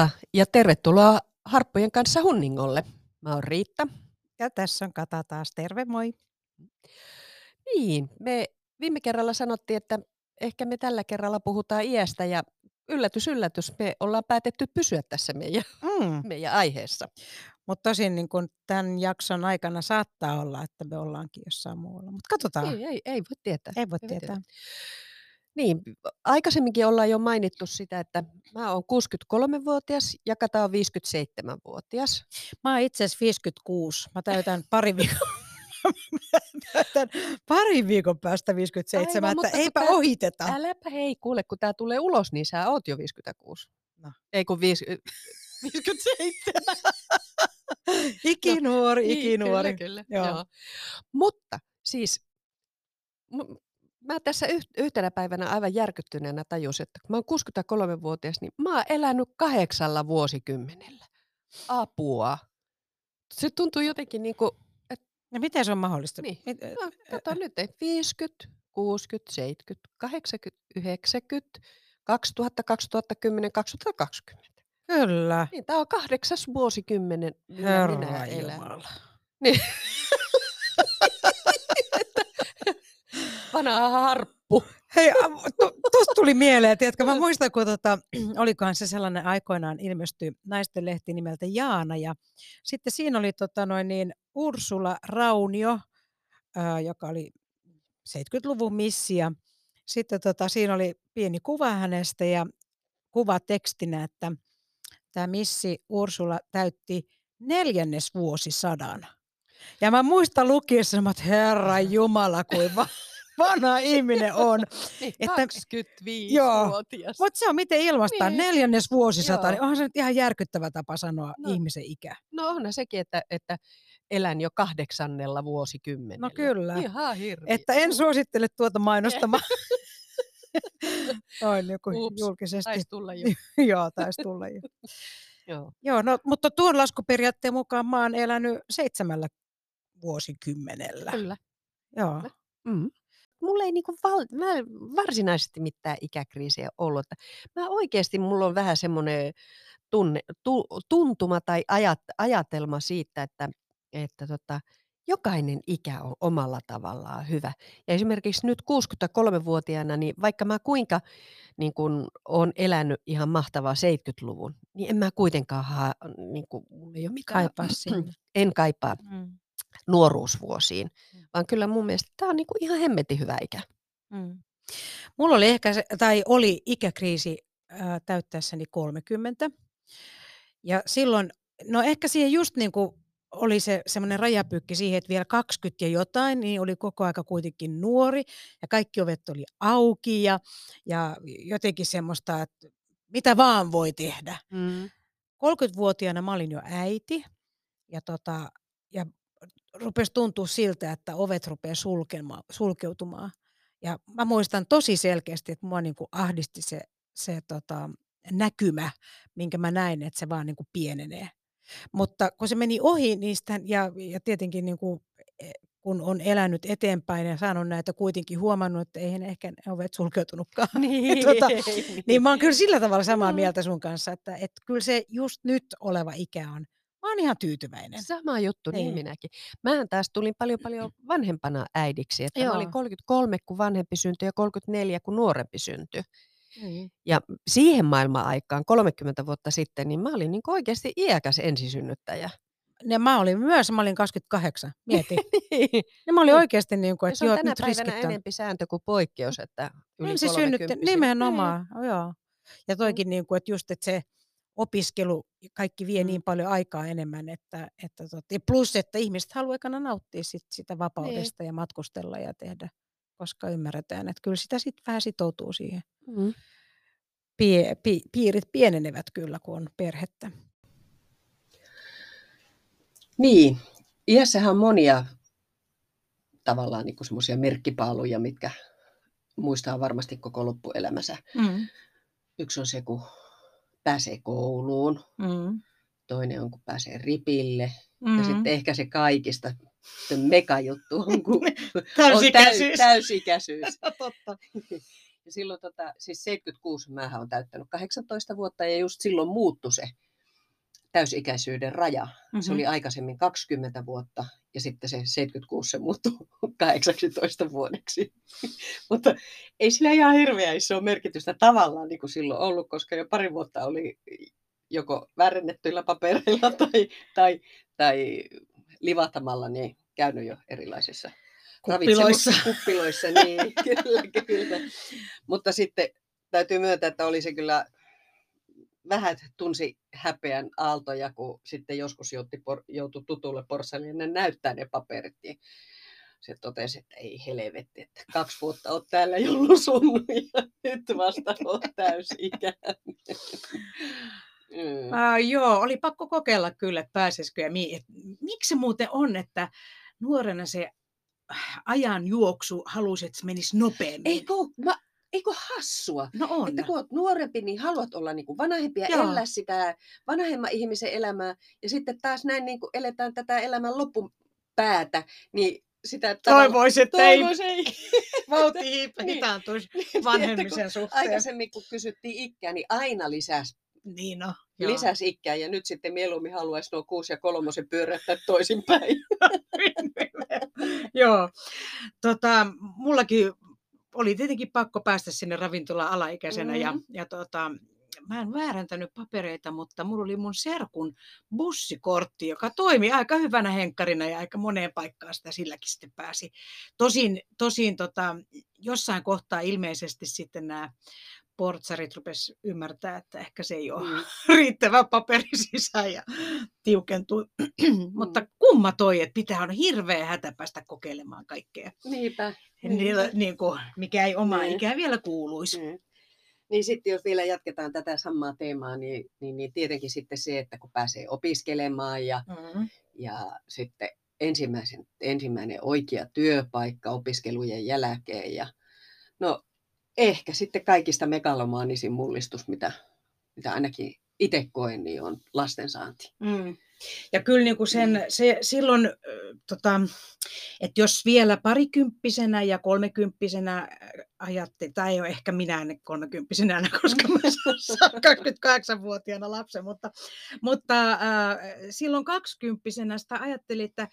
Heippa ja tervetuloa Harppujen kanssa Hunningolle. Mä oon Riitta. Ja tässä on Kata taas. Terve, moi. Niin, me viime kerralla sanottiin, että ehkä me tällä kerralla puhutaan iästä ja yllätys, yllätys, me ollaan päätetty pysyä tässä meidän, Mm. meidän aiheessa. Mutta tosin niin kun tämän jakson aikana saattaa olla, että me ollaankin jossain muualla. Mutta katsotaan. Ei, ei, ei voi tietää. Ei voi voi tietää. Niin, aikaisemminkin ollaan jo mainittu sitä, että mä oon 63-vuotias ja Kata on 57-vuotias. Mä oon itse asiassa 56. Mä täytän pari viikon, täytän pari viikon päästä 57, Aivan, että mutta kun eipä tää- ohiteta. Äläpä hei, kuule, kun tää tulee ulos, niin sä oot jo 56. No. Ei kun viis, 57. Ikinuori, Niin, ikinuori. Kyllä, kyllä. Joo. Joo. Mutta siis mä tässä yh- yhtenä päivänä aivan järkyttyneenä tajusin, että kun mä oon 63-vuotias, niin mä oon elänyt kahdeksalla vuosikymmenellä. Apua. Se tuntuu jotenkin niin kuin, Ja miten se on mahdollista? Niin. Mit- no, kato nyt, ei, 50, 60, 70, 80, 90, 2000, 2010, 2020. Kyllä. Niin, tämä on kahdeksas vuosikymmenen, Herra minä elän. Jumala. Niin. Vanha harppu. Hei, tuosta tuli mieleen, tiedätkö, mä muistan, kun tota, olikohan se sellainen aikoinaan ilmestyi naisten lehti nimeltä Jaana, ja sitten siinä oli tota, noin niin, Ursula Raunio, ää, joka oli 70-luvun missi, ja sitten tota, siinä oli pieni kuva hänestä, ja kuva tekstinä, että tämä missi Ursula täytti neljännesvuosisadan. Ja mä muistan lukiessa, että herra Jumala, kuin va- vanha ihminen on. Niin, Että- 25-vuotias. Mutta se on miten ilmaistaan, Niin. neljännes vuosisata, Joo. niin onhan se nyt ihan järkyttävä tapa sanoa No. ihmisen ikä. No onhan sekin, että, että elän jo kahdeksannella vuosikymmenellä. No kyllä. Ihan hirveä. Että en suosittele tuota mainostamaan. Noin kuin Ups, julkisesti. Taisi tulla jo. Joo, taisi tulla jo. Joo. Joo, no, mutta tuon laskuperiaatteen mukaan mä oon elänyt seitsemällä vuosikymmenellä. Kyllä. Joo. Mm. Mulla ei niinku val- mä varsinaisesti mitään ikäkriisiä ollut. Että mä oikeasti, mulla on vähän semmoinen tunne, tu, tuntuma tai ajat, ajatelma siitä, että, että tota, jokainen ikä on omalla tavallaan hyvä. Ja esimerkiksi nyt 63-vuotiaana, niin vaikka mä kuinka niin kun on elänyt ihan mahtavaa 70-luvun, niin en mä kuitenkaan haa, niin kun, mulla ei ole mitään, Kaipaa sinne. en kaipaa Mm. Nuoruusvuosiin, Mm. vaan kyllä mun mielestä tämä on niinku ihan hemmetin hyvä ikä. Mm. Mulla oli ehkä, se, tai oli ikäkriisi ää, täyttäessäni 30. Ja silloin, no ehkä siihen just niin kuin oli se semmoinen rajapykki siihen, että vielä 20 ja jotain, niin oli koko aika kuitenkin nuori ja kaikki ovet oli auki ja, ja jotenkin semmoista, että mitä vaan voi tehdä. Mm. 30-vuotiaana mä olin jo äiti ja, tota, ja rupesi tuntua siltä, että ovet rupeaa sulkemaan, sulkeutumaan. Ja mä muistan tosi selkeästi, että mua niin kuin ahdisti se, se tota, näkymä, minkä mä näin, että se vaan niin kuin pienenee. Mutta kun se meni ohi niistä ja, ja tietenkin niin kuin, eh, kun on elänyt eteenpäin ja saanut näitä kuitenkin huomannut, että eihän ehkä ne ovet sulkeutunutkaan. Niin, Tota, Niin mä oon kyllä sillä tavalla samaa mieltä sun kanssa, että, että kyllä se just nyt oleva ikä on. Mä oon ihan tyytyväinen. Sama juttu, niin. Niin. minäkin. Mähän taas tulin paljon paljon vanhempana äidiksi. Että mä olin Joo. 33, kun vanhempi syntyi ja 34, kun nuorempi syntyi. Mm. Ja siihen maailman aikaan, 30 vuotta sitten, niin mä olin niin oikeasti iäkäs ensisynnyttäjä. Ja mä olin myös, mä olin 28, mieti. Niin. Ja mä olin Niin. oikeasti niin kuin, että joo, tänä nyt päivänä riskit on. enempi sääntö kuin poikkeus, että yli Ensin synnyttä, 30 nimenomaan, mm. joo. Ja toikin niin kuin, että just, että se opiskelu, kaikki vie Mm. niin paljon aikaa enemmän, että, että tot, ja plus, että ihmiset haluaa ekana nauttia sit sitä vapaudesta ja matkustella ja tehdä, koska ymmärretään, että kyllä sitä sitten vähän sitoutuu siihen. Mm. Pie, pi, piirit pienenevät kyllä, kun on perhettä. Niin, iässähän on monia tavallaan niin semmoisia merkkipaaluja, mitkä muistaa varmasti koko loppuelämänsä. Mm. Yksi on se, kun pääsee kouluun, Mm. toinen on, kun pääsee ripille, Mm. ja sitten ehkä se kaikista se megajuttu on, kun on täy, Täysikäisyys. täysikäisyys. Totta. Ja silloin, tota, siis 76 mä on täyttänyt 18 vuotta ja just silloin muuttui se täysikäisyyden raja. Mm-hmm. Se oli mhm. aikaisemmin 20 vuotta ja sitten se 76 se muuttui 18 vuodeksi. Mutta ei sillä ihan hirveä iso merkitystä tavallaan niin kuin silloin ollut, koska jo pari vuotta oli joko väärennettyillä papereilla tai, tai, tai livatamalla niin käynyt jo erilaisissa kuppiloissa. kuppiloissa niin, kyllä, kyllä. Mutta sitten täytyy myöntää, että oli se kyllä vähän tunsi häpeän aaltoja, kun sitten joskus jouti, joutui tutulle porsalille näyttää ne paperit. Niin se totesi, että ei helvetti, että kaksi vuotta olet täällä joulusunnut ja nyt vasta olet täysi-ikäinen. Mm. Uh, joo, oli pakko kokeilla kyllä, että pääsisikö. Ja mi- miksi se muuten on, että nuorena se ajan juoksu halusit, että se menisi nopeammin? Eikö, mä, eikö hassua? No on. Että kun olet nuorempi, niin haluat olla niin kuin vanhempi ja Joo. elää sitä vanhemman ihmisen elämää. Ja sitten taas näin niin kuin eletään tätä elämän loppupäätä, niin sitä toivoisi, että toivoisi, ei vauhti hitaantuisi niin, vanhemmisen suhteen. Aikaisemmin kun kysyttiin ikää, niin aina lisäsi niin no, lisäsi ikää ja nyt sitten mieluummin haluaisi nuo kuusi ja kolmosen pyörättää toisinpäin. joo, tota, mullakin oli tietenkin pakko päästä sinne ravintola alaikäisenä mm-hmm. ja, ja tota, mä en vääräntänyt papereita, mutta mulla oli mun serkun bussikortti, joka toimi aika hyvänä henkkarina ja aika moneen paikkaan sitä silläkin sitten pääsi. Tosin, tosin tota, jossain kohtaa ilmeisesti sitten nämä portsarit rupes ymmärtää, että ehkä se ei ole mm. riittävä paperi sisään ja tiukentui. mm. Mutta kumma toi, että pitää on hirveä hätä päästä kokeilemaan kaikkea. Niinpä. Niillä, niin kuin, mikä ei omaa niin. ikään vielä kuuluisi. Niin. Niin sitten jos vielä jatketaan tätä samaa teemaa, niin, niin, niin tietenkin sitten se, että kun pääsee opiskelemaan ja, mm. ja sitten ensimmäisen, ensimmäinen oikea työpaikka opiskelujen jälkeen ja no ehkä sitten kaikista megalomaanisin mullistus, mitä, mitä ainakin itse koen, niin on lastensaanti. Mm. Ja kyllä niin kuin sen, mm. se, silloin, tota, että jos vielä parikymppisenä ja kolmekymppisenä ajatte, tai ei ole ehkä minä en kolmekymppisenä koska mä saan 28-vuotiaana lapsen, mutta, mutta äh, silloin kaksikymppisenä sitä ajattelin, että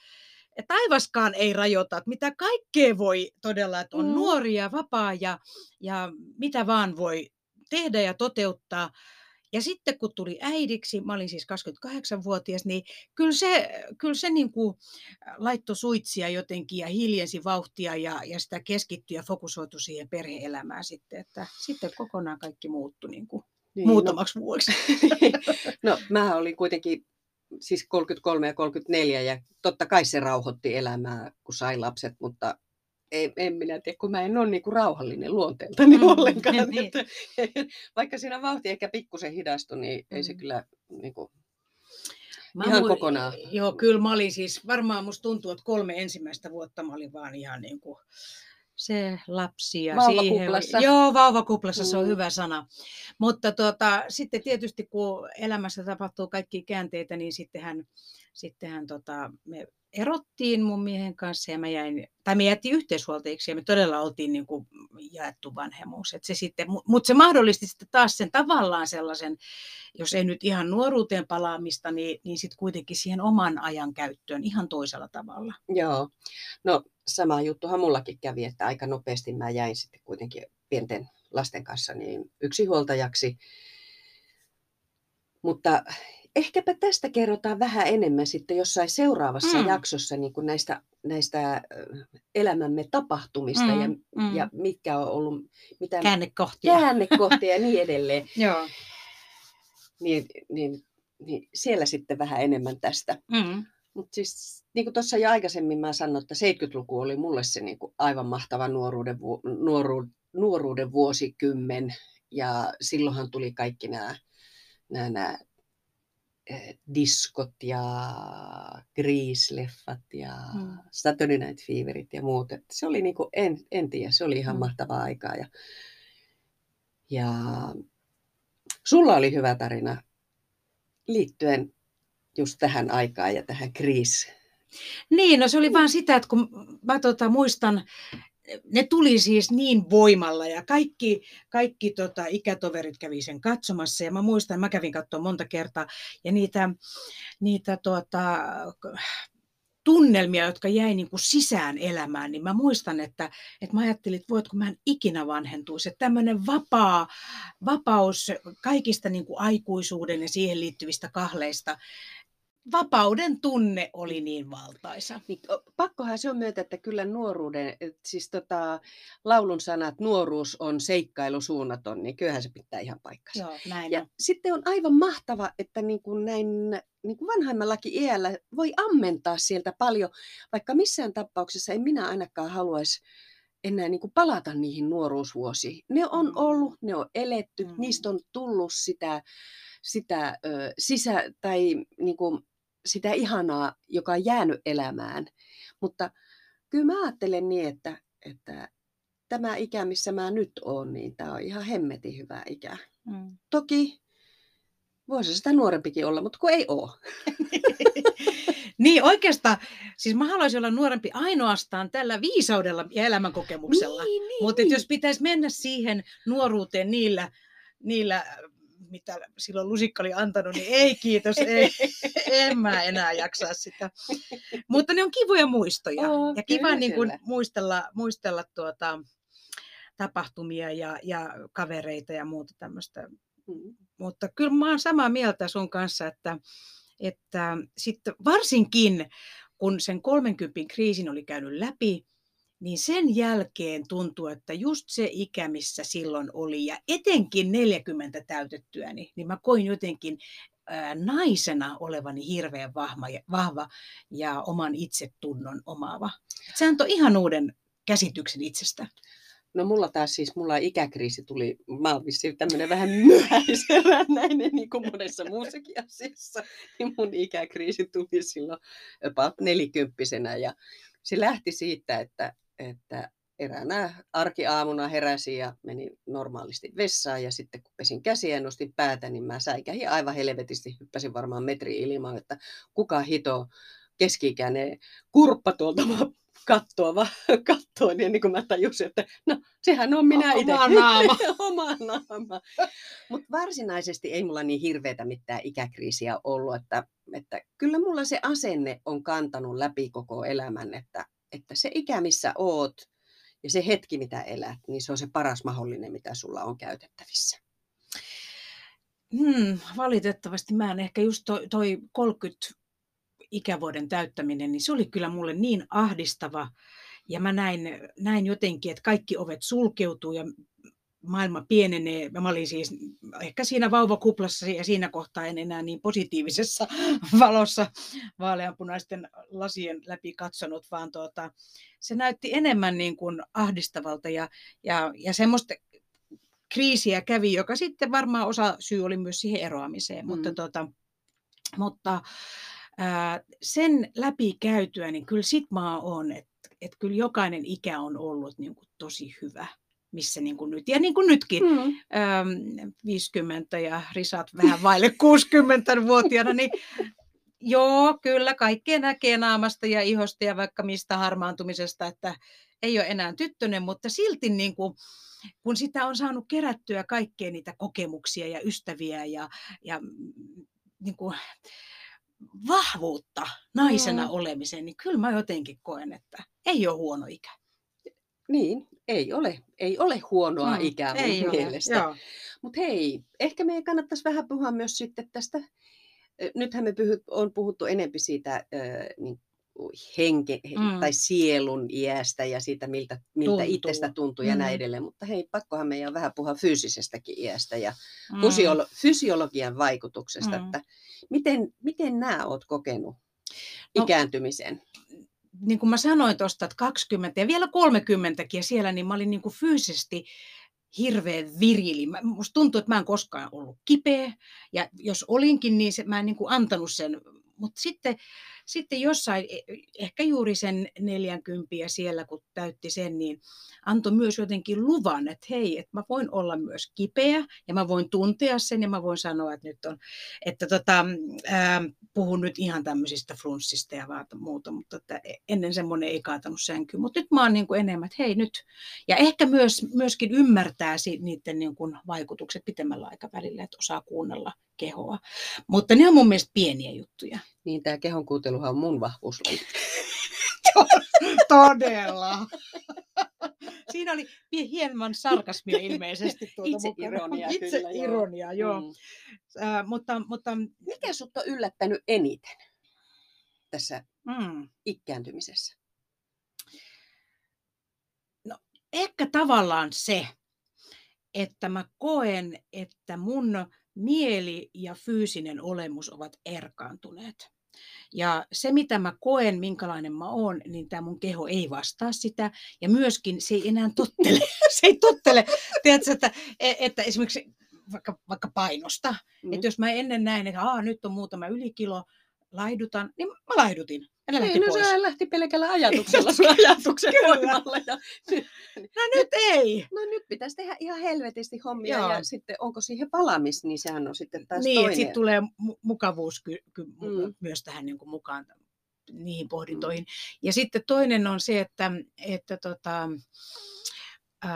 taivaskaan ei rajoita, että mitä kaikkea voi todella, että on mm. nuoria, vapaa ja, ja mitä vaan voi tehdä ja toteuttaa. Ja sitten kun tuli äidiksi, mä olin siis 28-vuotias, niin kyllä se, kyllä se niin kuin laittoi suitsia jotenkin ja hiljensi vauhtia ja, ja sitä keskittyi ja fokusoitu siihen perheelämään sitten, että sitten kokonaan kaikki muuttui niin kuin niin, no muutamaksi no, vuoksi. no mä olin kuitenkin siis 33 ja 34 ja totta kai se rauhoitti elämää, kun sai lapset, mutta en, en minä tiedä, kun mä en ole niin kuin rauhallinen luonteeltani mm, ollenkaan. Niin. Että, vaikka siinä vauhti ehkä pikkusen hidastui, niin mm. ei se mm. kyllä niin kuin, mä ihan mu- kokonaan. Joo, kyllä mä olin siis, varmaan musta tuntuu, että kolme ensimmäistä vuotta mä olin vaan ihan niin kuin se lapsi. Ja vauvakuplassa. Siihen, joo, vauvakuplassa, mm. se on mm. hyvä sana. Mutta tuota, sitten tietysti kun elämässä tapahtuu kaikki käänteitä, niin sittenhän, sittenhän tota, me erottiin mun miehen kanssa ja mä jäin, tai me jättiin yhteishuoltajiksi ja me todella oltiin niin kuin jaettu vanhemmuus. Et se sitten, mutta se mahdollisti sitten taas sen tavallaan sellaisen, jos ei nyt ihan nuoruuteen palaamista, niin, niin sitten kuitenkin siihen oman ajan käyttöön ihan toisella tavalla. Joo, no sama juttuhan mullakin kävi, että aika nopeasti mä jäin sitten kuitenkin pienten lasten kanssa niin yksinhuoltajaksi. Mutta ehkäpä tästä kerrotaan vähän enemmän sitten jossain seuraavassa mm. jaksossa niin kuin näistä, näistä elämämme tapahtumista mm, ja, mm. ja mitkä on ollut mitä, käännekohtia. käännekohtia ja niin edelleen. Joo. Niin, niin, niin siellä sitten vähän enemmän tästä. Mm. Mutta siis niin kuin tuossa jo aikaisemmin mä sanoin, että 70-luku oli mulle se niin kuin aivan mahtava nuoruuden, nuoru, nuoruuden vuosikymmen. Ja silloinhan tuli kaikki nämä, nämä, nämä diskot ja Grease-leffat ja mm. Saturday Night Feverit ja muut. Et se oli niin kuin, en, en tiedä, se oli ihan mm. mahtavaa aikaa. Ja, ja sulla oli hyvä tarina liittyen just tähän aikaan ja tähän kriisiin. Niin, no se oli vaan sitä, että kun mä tota, muistan, ne tuli siis niin voimalla ja kaikki, kaikki tota, ikätoverit kävi sen katsomassa ja mä muistan, mä kävin katsoa monta kertaa ja niitä, niitä tota, tunnelmia, jotka jäi niin kuin sisään elämään, niin mä muistan, että, että mä ajattelin, että voitko mä en ikinä vanhentuisi. Että tämmöinen vapaa, vapaus kaikista niin kuin aikuisuuden ja siihen liittyvistä kahleista, vapauden tunne oli niin valtaisa. Niin, pakkohan se on myötä, että kyllä nuoruuden, siis tota, laulun sanat, nuoruus on seikkailu suunnaton, niin kyllähän se pitää ihan paikkansa. Joo, näin ja on. sitten on aivan mahtava, että niin kuin näin niin kuin vanhemmallakin iällä voi ammentaa sieltä paljon, vaikka missään tapauksessa en minä ainakaan haluaisi enää niin kuin palata niihin nuoruusvuosiin. Ne on Mm. ollut, ne on eletty, Mm. niistä on tullut sitä, sitä ö, sisä, tai niin kuin, sitä ihanaa, joka on jäänyt elämään. Mutta kyllä mä ajattelen niin, että, että tämä ikä, missä mä nyt oon, niin tämä on ihan hemmetin hyvä ikä. Mm. Toki voisi sitä nuorempikin olla, mutta kun ei ole. Niin oikeastaan, siis mä haluaisin olla nuorempi ainoastaan tällä viisaudella ja elämänkokemuksella. Niin, niin, Mutta niin. jos pitäisi mennä siihen nuoruuteen niillä, niillä mitä silloin lusikka oli antanut, niin ei kiitos, ei, en mä enää jaksaa sitä. Mutta ne on kivoja muistoja On, ja kiva kyllä, niin kuin kyllä. muistella, muistella tuota, tapahtumia ja, ja kavereita ja muuta tämmöistä. Mm. Mutta kyllä mä oon samaa mieltä sun kanssa, että, että sitten varsinkin kun sen 30 kriisin oli käynyt läpi, niin sen jälkeen tuntuu, että just se ikä, missä silloin oli, ja etenkin 40 täytettyäni, niin mä koin jotenkin ää, naisena olevani hirveän vahva, ja- vahva ja oman itsetunnon omaava. Se antoi ihan uuden käsityksen itsestä. No mulla taas siis, mulla ikäkriisi tuli, mä oon vissiin tämmöinen vähän myöhäiserännäinen, niin kuin monessa muussakin asiassa, niin mun ikäkriisi tuli silloin about nelikymppisenä ja se lähti siitä, että, että eräänä arkiaamuna heräsin ja menin normaalisti vessaan ja sitten kun pesin käsiä ja nostin päätä, niin mä säikähin aivan helvetisti, hyppäsin varmaan metri ilmaan, että kuka hito keski-ikäinen kurppa tuolta kattoa, vaan kattoa, niin, niin kuin mä tajusin, että no sehän on minä itse. Oma naama. Oma naama. Mutta varsinaisesti ei mulla niin hirveätä mitään ikäkriisiä ollut, että, että kyllä mulla se asenne on kantanut läpi koko elämän, että, että se ikä, missä oot ja se hetki, mitä elät, niin se on se paras mahdollinen, mitä sulla on käytettävissä. Hmm, valitettavasti mä en ehkä just toi, toi 30 ikävuoden täyttäminen, niin se oli kyllä mulle niin ahdistava. Ja mä näin, näin jotenkin, että kaikki ovet sulkeutuu ja maailma pienenee. Mä olin siis ehkä siinä vauvakuplassa ja siinä kohtaa en enää niin positiivisessa valossa vaaleanpunaisten lasien läpi katsonut, vaan tuota, se näytti enemmän niin kuin ahdistavalta ja, ja, ja semmoista kriisiä kävi, joka sitten varmaan osa syy oli myös siihen eroamiseen, mutta, Mm. tuota, mutta ää, sen läpi käytyä, niin kyllä sit mä oon, että et kyllä jokainen ikä on ollut niin kuin tosi hyvä, missä niin kuin nyt, ja niin kuin nytkin, Mm. äm, 50 ja risat vähän vaille 60-vuotiaana, niin joo, kyllä kaikkea näkee naamasta ja ihosta ja vaikka mistä harmaantumisesta, että ei ole enää tyttönen, mutta silti niin kuin, kun sitä on saanut kerättyä kaikkea niitä kokemuksia ja ystäviä ja, ja niin kuin, vahvuutta naisena Mm. olemiseen, niin kyllä mä jotenkin koen, että ei ole huono ikä. Niin, ei ole. Ei ole huonoa Mm, ikää mun ei mielestä. Mutta hei, ehkä meidän kannattaisi vähän puhua myös sitten tästä, nythän me puhut, on puhuttu enempi siitä ö, niin, henke, he- Mm. tai sielun iästä ja siitä, miltä, miltä Tuntuu. itsestä tuntuu ja Mm. näin edelleen. Mutta hei, pakkohan meidän on vähän puhua fyysisestäkin iästä ja Mm. fysiolo- fysiologian vaikutuksesta, Mm. että miten, miten nämä oot kokenut No- ikääntymisen? Niin kuin mä sanoin tuosta, että 20 ja vielä 30 ja siellä, niin mä olin niin kuin fyysisesti hirveän virili. Mä- Musta tuntuu, että mä en koskaan ollut kipeä. Ja jos olinkin, niin se, mä en niin kuin antanut sen. Mutta sitten, sitten jossain, e- ehkä juuri sen 40 ja siellä, kun täytti sen, niin antoi myös jotenkin luvan, että hei, että mä voin olla myös kipeä ja mä voin tuntea sen ja mä voin sanoa, että nyt on, että tota, ää, puhun nyt ihan tämmöisistä flunssista ja muuta, mutta että ennen semmoinen ei kaatanut sänkyyn. Mutta nyt mä oon niin kuin enemmän, että hei nyt. Ja ehkä myös, myöskin ymmärtää niiden niin kuin vaikutukset pitemmällä aikavälillä, että osaa kuunnella kehoa. Mutta ne on mun mielestä pieniä juttuja. Niin, tämä kehon kuunteluhan on mun vahvuus. Todella. Siinä oli hieman sarkasmia ilmeisesti. Tuota Itse ironia. Itse kyllä, ironia, joo. joo. Mm. Äh, mutta, mutta... Mikä sut on yllättänyt eniten tässä mm. ikääntymisessä? No, ehkä tavallaan se, että mä koen, että mun mieli ja fyysinen olemus ovat erkaantuneet. Ja se, mitä mä koen, minkälainen mä oon, niin tämä mun keho ei vastaa sitä. Ja myöskin se ei enää tottele. se ei tottele. Tiedätkö, että, e, että esimerkiksi vaikka, vaikka painosta. Mm. Että jos mä ennen näin, että Aa, nyt on muutama ylikilo, laihdutan, niin mä laihdutin. Ja lähti niin, no pois. se lähti pelkällä ajatuksella sun ajatuksen voimalla. Ja... No nyt ei. No nyt pitäisi tehdä ihan helvetisti hommia Joo. ja sitten onko siihen palamis, niin sehän on sitten taas niin, toinen. Niin, sitten tulee mukavuus ky- ky- mm. myös tähän niin kuin mukaan niihin pohdintoihin. Mm. Ja sitten toinen on se, että, että tota, äh,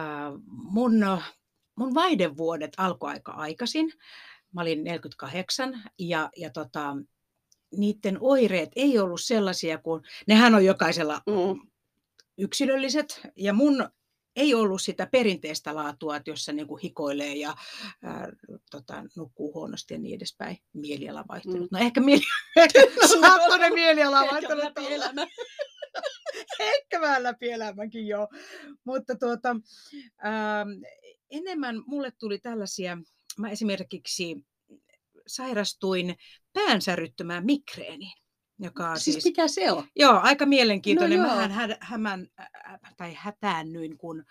mun, mun vaihdevuodet alkoi aika aikaisin. Mä olin 48 ja, ja tota, niiden oireet ei ollut sellaisia kuin, nehän on jokaisella mm. yksilölliset, ja mun ei ollut sitä perinteistä laatua, että jossa niin kuin hikoilee ja ää, tota, nukkuu huonosti ja niin edespäin. Mieliala vaihtunut. Mm. No ehkä mieli... Saattoinen mieliala vaihtunut. ehkä vähän läpi elämänkin joo. Mutta tuota, ää, enemmän mulle tuli tällaisia, mä esimerkiksi sairastuin päänsäryttömään migreeniin. Joka siis, siis mikä se on? Joo, aika mielenkiintoinen. No Mähän hä, hämän, tai hätäännyin, kun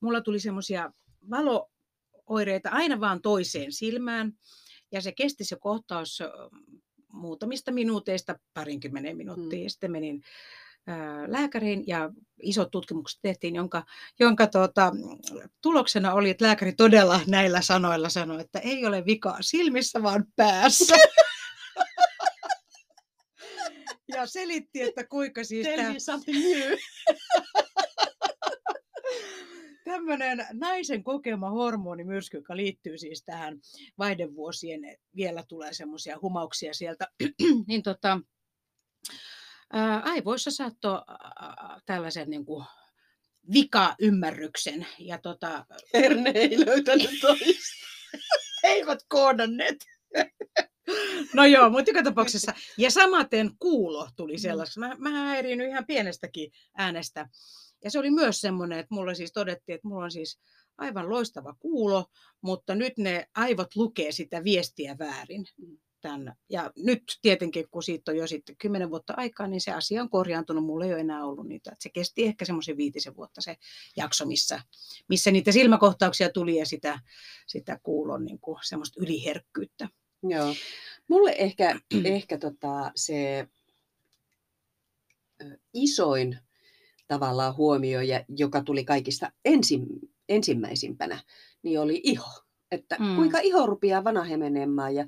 mulla tuli semmoisia valooireita aina vaan toiseen silmään. Ja se kesti se kohtaus muutamista minuuteista parinkymmenen minuuttia. Mm. Sitten menin lääkäriin ja isot tutkimukset tehtiin, jonka, jonka tuota, tuloksena oli, että lääkäri todella näillä sanoilla sanoi, että ei ole vikaa silmissä, vaan päässä. ja selitti, että kuinka siis tämä... Tämmöinen naisen kokema hormonimyrsky, joka liittyy siis tähän vaihdevuosien, vielä tulee semmoisia humauksia sieltä, niin tota, ää, aivoissa saattoi tällaisen niin kuin, vika-ymmärryksen. Ja tota... Herne ei löytänyt toista. Eivät koodanneet. No joo, mutta joka tapauksessa. Ja samaten kuulo tuli mm. sellaiseksi. Mä, mä häiriin ihan pienestäkin äänestä. Ja se oli myös semmoinen, että mulla siis todettiin, että mulla on siis aivan loistava kuulo, mutta nyt ne aivot lukee sitä viestiä väärin. Tämän. Ja nyt tietenkin, kun siitä on jo sitten kymmenen vuotta aikaa, niin se asia on korjaantunut. Mulla ei ole enää ollut niitä. Että se kesti ehkä semmoisen viitisen vuotta se jakso, missä, missä niitä silmäkohtauksia tuli ja sitä, sitä kuulon niin kuin semmoista yliherkkyyttä. Joo. Mulle ehkä, ehkä tota, se isoin tavallaan huomio, ja, joka tuli kaikista ensin, ensimmäisimpänä, niin oli iho. Että mm. kuinka iho rupeaa vanhemenemaan ja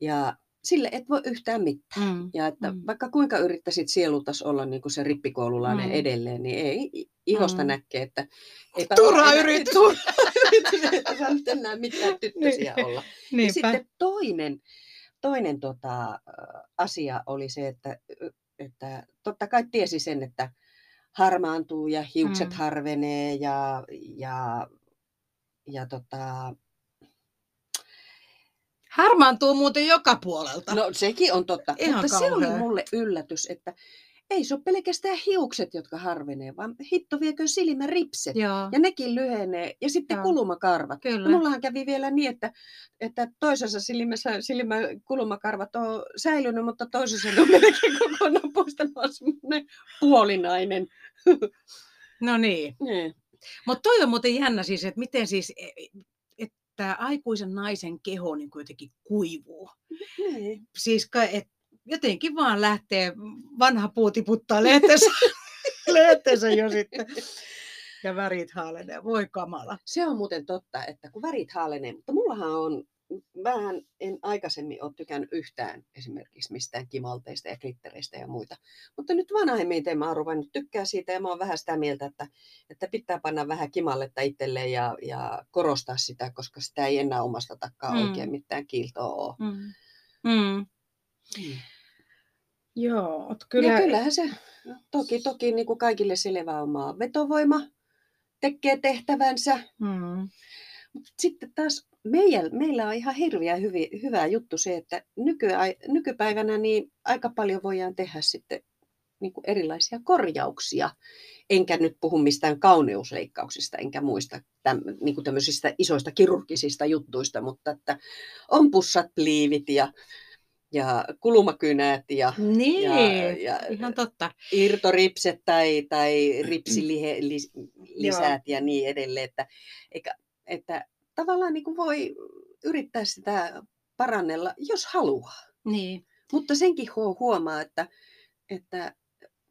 ja sille et voi yhtään mitään. Mm. Ja että mm. vaikka kuinka yrittäisit sielutas olla niin kuin se rippikoululainen mm. edelleen, niin ei ihosta mm. näkee, että... Eipä Turha yritys! sä nyt enää mitään tyttösiä niin. olla. Niinpä. Ja sitten toinen, toinen tota, asia oli se, että, että totta kai tiesi sen, että harmaantuu ja hiukset mm. harvenee ja, ja, ja tota, Harmaantuu muuten joka puolelta. No sekin on totta. Ihan Mutta kauhean. se oli mulle yllätys, että ei se ole pelkästään hiukset, jotka harvenee, vaan hitto viekö silmäripset. Joo. Ja nekin lyhenee. Ja sitten Joo. kulumakarvat. Kyllä. Ja mullahan kävi vielä niin, että, että toisessa silmässä kulumakarvat on säilynyt, mutta toisessa on melkein kokonaan poistanut semmoinen puolinainen. No niin. niin. Mutta toi on muuten jännä siis, että miten siis tämä aikuisen naisen keho niin jotenkin kuivuu. Niin. Siis et jotenkin vaan lähtee vanha puu tiputtaa lehtensä. eteensä jo sitten. Ja värit haalenee. Voi kamala. Se on muuten totta, että kun värit haalenee, mutta mullahan on, vähän en aikaisemmin ole tykännyt yhtään esimerkiksi mistään kimalteista ja glittereistä ja muita. Mutta nyt vanhemmiten mä oon ruvennut tykkää siitä ja mä oon vähän sitä mieltä, että, että pitää panna vähän kimalletta itselleen ja, ja korostaa sitä, koska sitä ei enää omasta takaa Mm. oikein mitään kiiltoa ole. Mm. Mm. Mm. Joo, ot Kyllä. Ja kyllähän se toki, toki niin kuin kaikille selvä omaa vetovoima tekee tehtävänsä. Mm. Mut Sitten taas meillä, meillä on ihan hirveä hyvi, hyvä juttu se, että nykyä, nykypäivänä niin aika paljon voidaan tehdä sitten niin kuin erilaisia korjauksia. Enkä nyt puhu mistään kauneusleikkauksista, enkä muista täm, niin kuin tämmöisistä isoista kirurgisista juttuista, mutta että on pussat, pliivit ja, ja kulumakynät ja, Niin, ja, ja ihan totta. irtoripset tai, tai ripsilisät ja niin edelleen. Että, eikä, että tavallaan niin kuin voi yrittää sitä parannella, jos haluaa. Niin. Mutta senkin huo- huomaa, että, että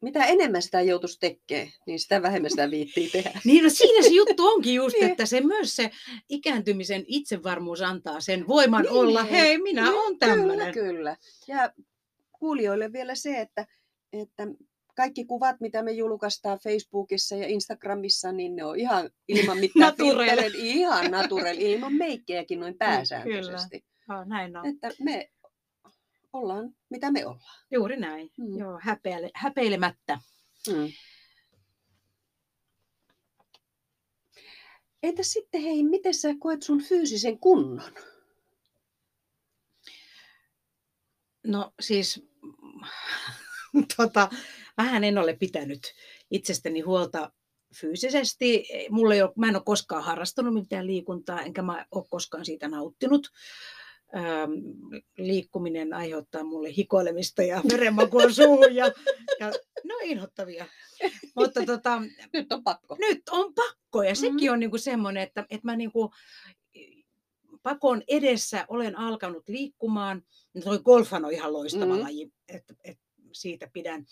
mitä enemmän sitä joutuisi tekemään, niin sitä vähemmän sitä viittii tehdä. Niin, no siinä se juttu onkin just, Niin. että se myös se ikääntymisen itsevarmuus antaa sen voiman Niin, olla, hei, minä niin, olen tämmöinen. Kyllä, kyllä. Ja kuulijoille vielä se, että, että kaikki kuvat, mitä me julkaistaan Facebookissa ja Instagramissa, niin ne on ihan ilman mitään filtreitä, ihan naturel, ilman meikkejäkin noin pääsääntöisesti. Joo, näin on. Että me ollaan, mitä me ollaan. Juuri näin. Mm. Joo, häpeile, häpeilemättä. Mm. Entä sitten hei, miten sä koet sun fyysisen kunnon? No siis, tota, vähän en ole pitänyt itsestäni huolta fyysisesti. Mulla ei ole, mä en ole koskaan harrastanut mitään liikuntaa, enkä mä ole koskaan siitä nauttinut. Ähm, liikkuminen aiheuttaa mulle hikoilemista ja verenmakua suuhun ja, ja no inhottavia. Mutta tota, Nyt on pakko. nyt on pakko ja sekin Mhm. on niinku semmoinen, että, että mä niinku pakon edessä olen alkanut liikkumaan. No Toi golfan on ihan loistava Mhm. laji, että, että siitä pidän.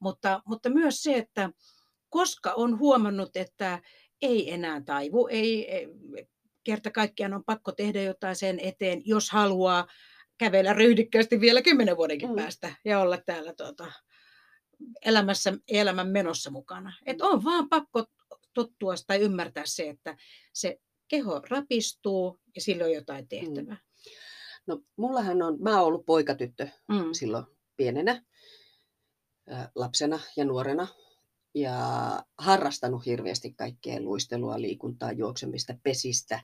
Mutta, mutta myös se, että koska on huomannut, että ei enää taivu, ei, ei kerta kaikkiaan on pakko tehdä jotain sen eteen, jos haluaa kävellä ryhdikkäästi vielä kymmenen vuodenkin Mm. päästä ja olla täällä tuota, elämässä, elämän menossa mukana. Et on vaan pakko tottua tai ymmärtää se, että se keho rapistuu ja sillä on jotain tehtävää. No, mullahan on, mä oon ollut poikatyttö Mm. silloin pienenä, lapsena ja nuorena. Ja harrastanut hirveästi kaikkea luistelua, liikuntaa, juoksemista, pesistä.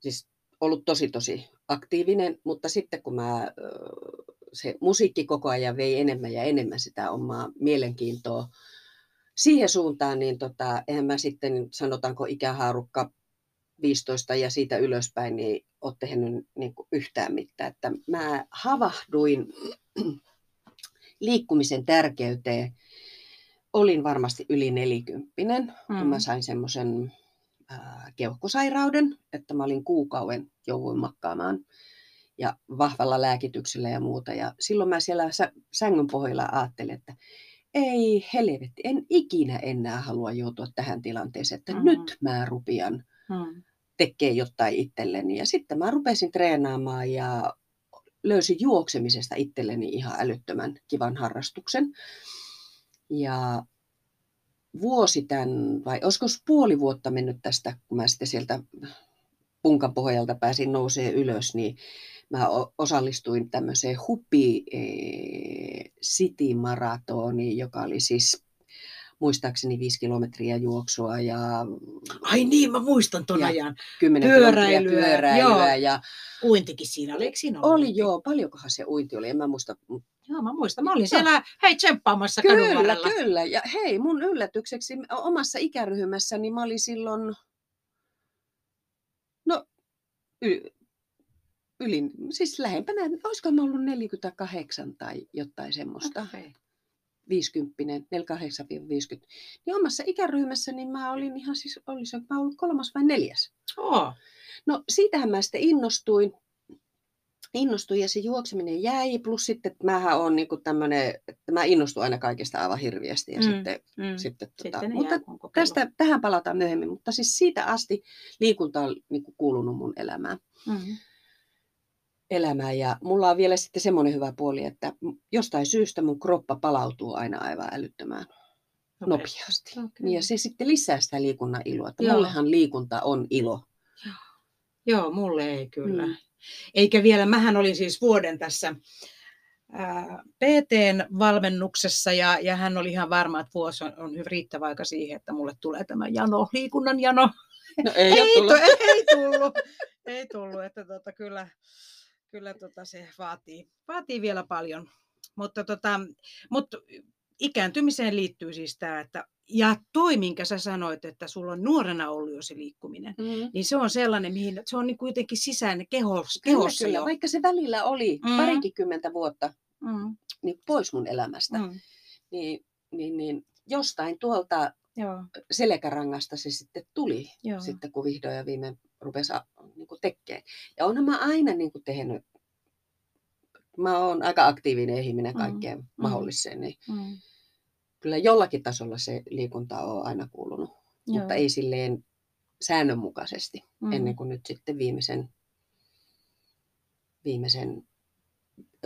Siis ollut tosi tosi aktiivinen, mutta sitten kun mä, se musiikki koko ajan vei enemmän ja enemmän sitä omaa mielenkiintoa siihen suuntaan, niin tota, eihän mä sitten, sanotaanko ikähaarukka 15 ja siitä ylöspäin, niin ole tehnyt niin yhtään mitään. Että mä havahduin liikkumisen tärkeyteen. Olin varmasti yli nelikymppinen, kun mä Mm. sain semmoisen keuhkosairauden, että mä olin kuukauden jouduin makkaamaan ja vahvalla lääkityksellä ja muuta. Ja silloin mä siellä sä- sängyn pohjalla ajattelin, että ei helvetti, en ikinä enää halua joutua tähän tilanteeseen, että Mm. nyt mä rupian Mm. tekee jotain itselleni. Ja sitten mä rupesin treenaamaan ja löysin juoksemisesta itselleni ihan älyttömän kivan harrastuksen. Ja vuosi tämän, vai olisiko puoli vuotta mennyt tästä, kun mä sitten sieltä punkan pohjalta pääsin nousee ylös, niin mä osallistuin tämmöiseen Hupi eh, City Maratoniin, joka oli siis muistaakseni viisi kilometriä juoksua ja Ai niin, mä muistan ton Ja ajan. 10 Pyöräilyä, pyöräilyä. joo. Ja Uintikin siinä, oli, eikö siinä ollut? oli joo, paljonkohan se uinti oli, en mä muista. Joo, mä muistan. Mä olin siellä, hei, tsemppaamassa kadun Kyllä, varrella. kyllä. Ja hei, mun yllätykseksi omassa ikäryhmässäni mä olin silloin, no y, yli, siis lähempänä, olisiko mä ollut 48 tai jotain semmoista. Okei. 50, 48-50. Niin omassa ikäryhmässäni mä olin ihan siis, olisin mä ollut kolmas vai neljäs. Oo. No siitähän mä sitten innostuin innostuin ja se juokseminen jäi, plus sitten että mähän on niinku tämmönen, että mä innostun aina kaikesta aivan hirviästi. Ja Mm, sitten, mm. sitten, tota, Sitten ne mutta tästä, tähän palataan myöhemmin, mutta siis siitä asti liikunta on niinku kuulunut mun elämään. Mm. Elämään. Ja mulla on vielä sitten semmoinen hyvä puoli, että jostain syystä mun kroppa palautuu aina aivan älyttömään nopeasti. Okei. Niin ja se sitten lisää sitä liikunnan iloa. Että Joo. mullehan liikunta on ilo. Joo, mulle ei kyllä. Mm. Eikä vielä, mähän olin siis vuoden tässä ää, PTn valmennuksessa ja, ja hän oli ihan varma, että vuosi on, on riittävä aika siihen, että mulle tulee tämä jano, liikunnan jano. No ei, Ei, tullut. tu- ei tullut, ei tullut, että tota, kyllä, kyllä tota se vaatii, vaatii vielä paljon. Mutta, tota, mutta ikääntymiseen liittyy siis tämä, että ja toi, minkä sä sanoit, että sulla on nuorena ollut jo se liikkuminen, Mm. niin se on sellainen, mihin se on niin kuitenkin sisäinen kehos, Kyllä, kehossa kyllä. jo. Vaikka se välillä oli Mm. mm. parikymmentä vuotta Mm, niin pois mun elämästä, mm, niin, niin, niin jostain tuolta joo, selkärangasta se sitten tuli, joo. sitten kun vihdoin ja viime rupesi niin tekemään. Ja onhan mä aina niin kuin tehnyt, mä oon aika aktiivinen ihminen Mm, kaikkeen mm. mahdolliseen, niin Mm, kyllä jollakin tasolla se liikunta on aina kuulunut, mutta joo, ei silleen säännönmukaisesti, mm, ennen kuin nyt sitten viimeisen, viimeisen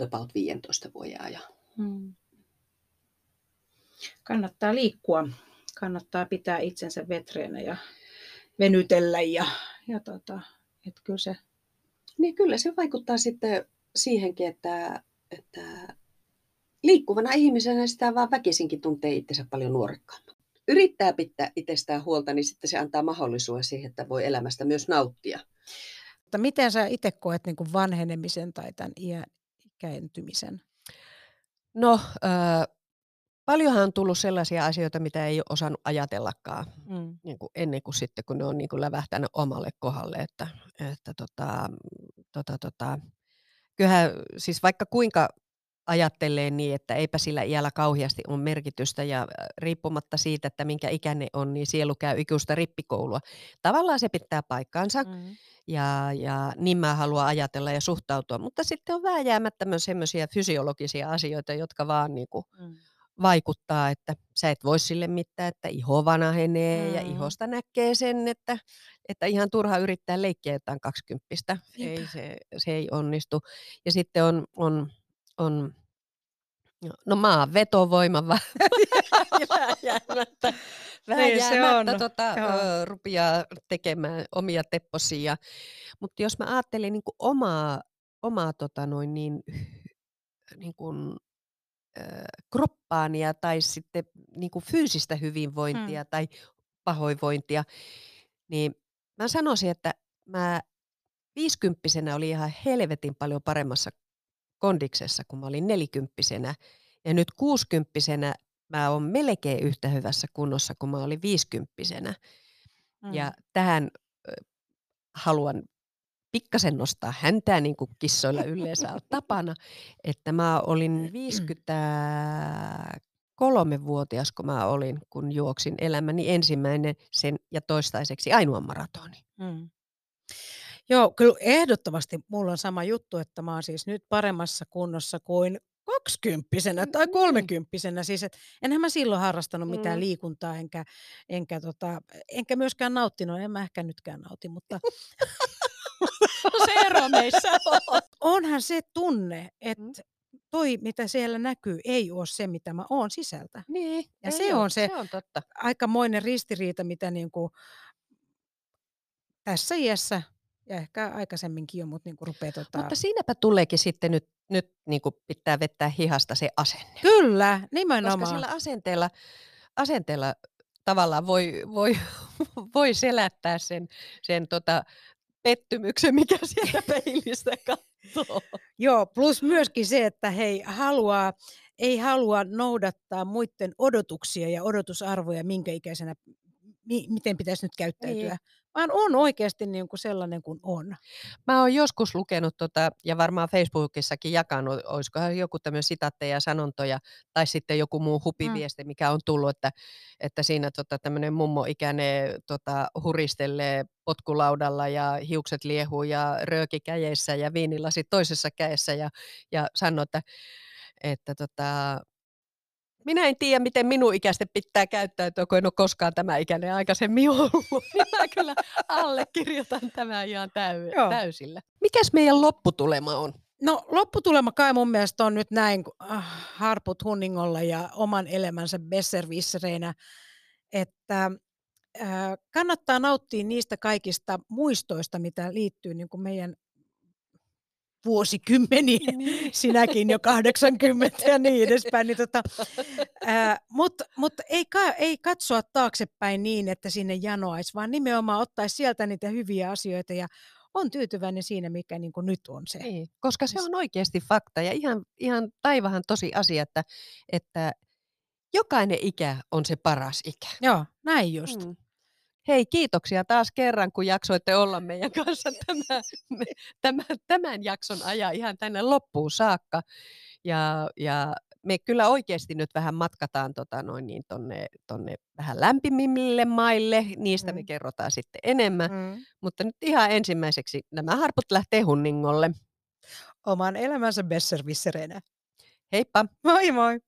about 15 vuoden ajan. mm. Kannattaa liikkua, kannattaa pitää itsensä vetreenä ja venytellä ja, ja tota, että kyllä se Niin kyllä se vaikuttaa sitten siihenkin, että, että liikkuvana ihmisenä sitä vaan väkisinkin tuntee itsensä paljon nuorekkaammin. Yrittää pitää itsestään huolta, niin sitten se antaa mahdollisuuden siihen, että voi elämästä myös nauttia. Mutta miten sä itse koet niin kuin vanhenemisen tai tämän iän, ikääntymisen? No, äh, paljonhan on tullut sellaisia asioita, mitä ei ole osannut ajatellakaan Mm. niin kuin ennen kuin sitten, kun ne on niin kuin lävähtänyt omalle kohdalle. Että, että tota, tota, tota, kyllähän siis vaikka kuinka ajattelee niin, että eipä sillä iällä kauheasti ole merkitystä ja äh, riippumatta siitä, että minkä ikäinen on, niin sielu käy ikuista rippikoulua. Tavallaan se pitää paikkaansa Mm. ja, ja niin mä haluan ajatella ja suhtautua, mutta sitten on vääjäämättä myös sellaisia fysiologisia asioita, jotka vaan niin kuin Mm. Vaikuttaa, että sä et voi sille mitään, että iho vanhenee mm. ja ihosta näkee sen, että, että ihan turha yrittää leikkiä jotain kaksikymppistä. Ei, se, se ei onnistu. Ja sitten on, on, on no maan vetovoima vähän Niin on, tota, ö, rupeaa tekemään omia tepposia. Mutta jos mä ajattelin niin omaa, omaa tota noin niin, niin kuin, kroppaania tai sitten niin kuin fyysistä hyvinvointia Mm. tai pahoinvointia, niin mä sanoisin, että mä viisikymppisenä olin ihan helvetin paljon paremmassa kondiksessa, kun mä olin nelikymppisenä. Ja nyt kuusikymppisenä mä oon melkein yhtä hyvässä kunnossa, kun mä olin viisikymppisenä. Ja Mm. tähän haluan pikkasen nostaa häntää, niin kuin kissoilla yleensä on tapana, että mä olin 53-vuotias, kun mä olin, kun juoksin elämäni ensimmäinen sen ja toistaiseksi ainoa maratoni. Mm. Joo, kyllä ehdottomasti mulla on sama juttu, että mä oon siis nyt paremmassa kunnossa kuin kaksikymppisenä tai Mm, niin. kolmekymppisenä. Siis, et enhän mä silloin harrastanut mitään Mm. liikuntaa, enkä, enkä, tota, enkä myöskään nauttinut. En mä ehkä nytkään nauti, mutta se ero meissä on. onhan se tunne, Mm. että toi, mitä siellä näkyy, ei ole se, mitä mä oon sisältä. Niin, Ja se oo, on se se on totta. aikamoinen ristiriita, mitä niin kuin tässä iässä ja ehkä aikaisemminkin jo, mutta niin kuin rupeaa tota... Mutta siinäpä tuleekin sitten nyt, nyt niin kuin pitää vettää hihasta se asenne. Kyllä, Koska nimenomaan. sillä asenteella, asenteella tavallaan voi, voi, voi selättää sen, sen tota pettymyksen, mikä sieltä peilistä katsoo. Joo, plus myöskin se, että hei, haluaa, ei halua noudattaa muiden odotuksia ja odotusarvoja, minkä ikäisenä, mi, miten pitäisi nyt käyttäytyä, Niin. Vaan on oikeasti niin kuin sellainen kuin on. Mä oon joskus lukenut tota, ja varmaan Facebookissakin jakanut, olisikohan joku tämmöinen sitaatteja ja sanontoja, tai sitten joku muu hupiviesti, mm. mikä on tullut, että, että siinä tota, tämmöinen mummo-ikäinen tota, huristelee potkulaudalla ja hiukset liehuu ja rööki kädessä ja viinilasi toisessa kädessä ja, ja sanoo, että, että tota, minä en tiedä, miten minun ikäisten pitää käyttäytyä, kun en ole koskaan tämä ikäinen aikaisemmin ollut. Minä kyllä allekirjoitan tämän ihan täy- täysillä. Mikäs meidän lopputulema on? No lopputulema kai mun mielestä on nyt näin äh, harput hunningolla ja oman elämänsä besservissereinä, että äh, kannattaa nauttia niistä kaikista muistoista, mitä liittyy niin kuin meidän vuosikymmeniä, niin. sinäkin jo 80 ja niin edespäin. Niin tota, Mutta mut ei, ka, ei katsoa taaksepäin niin, että sinne janoaisi, vaan nimenomaan ottaisi sieltä niitä hyviä asioita ja on tyytyväinen siinä, mikä niin kuin nyt on se. Niin, koska se on oikeasti fakta ja ihan, ihan taivahan tosi asia, että, että jokainen ikä on se paras ikä. Joo, näin just. Mm. Hei, kiitoksia taas kerran, kun jaksoitte olla meidän kanssa tämän, tämän, tämän jakson ajan ihan tänne loppuun saakka. Ja, ja me kyllä oikeasti nyt vähän matkataan tota noin niin tonne, tonne vähän lämpimimmille maille, niistä mm. me kerrotaan sitten enemmän. Mm. Mutta nyt ihan ensimmäiseksi nämä harput lähtee hunningolle. Oman elämänsä besservissereinä. Heippa! Moi moi!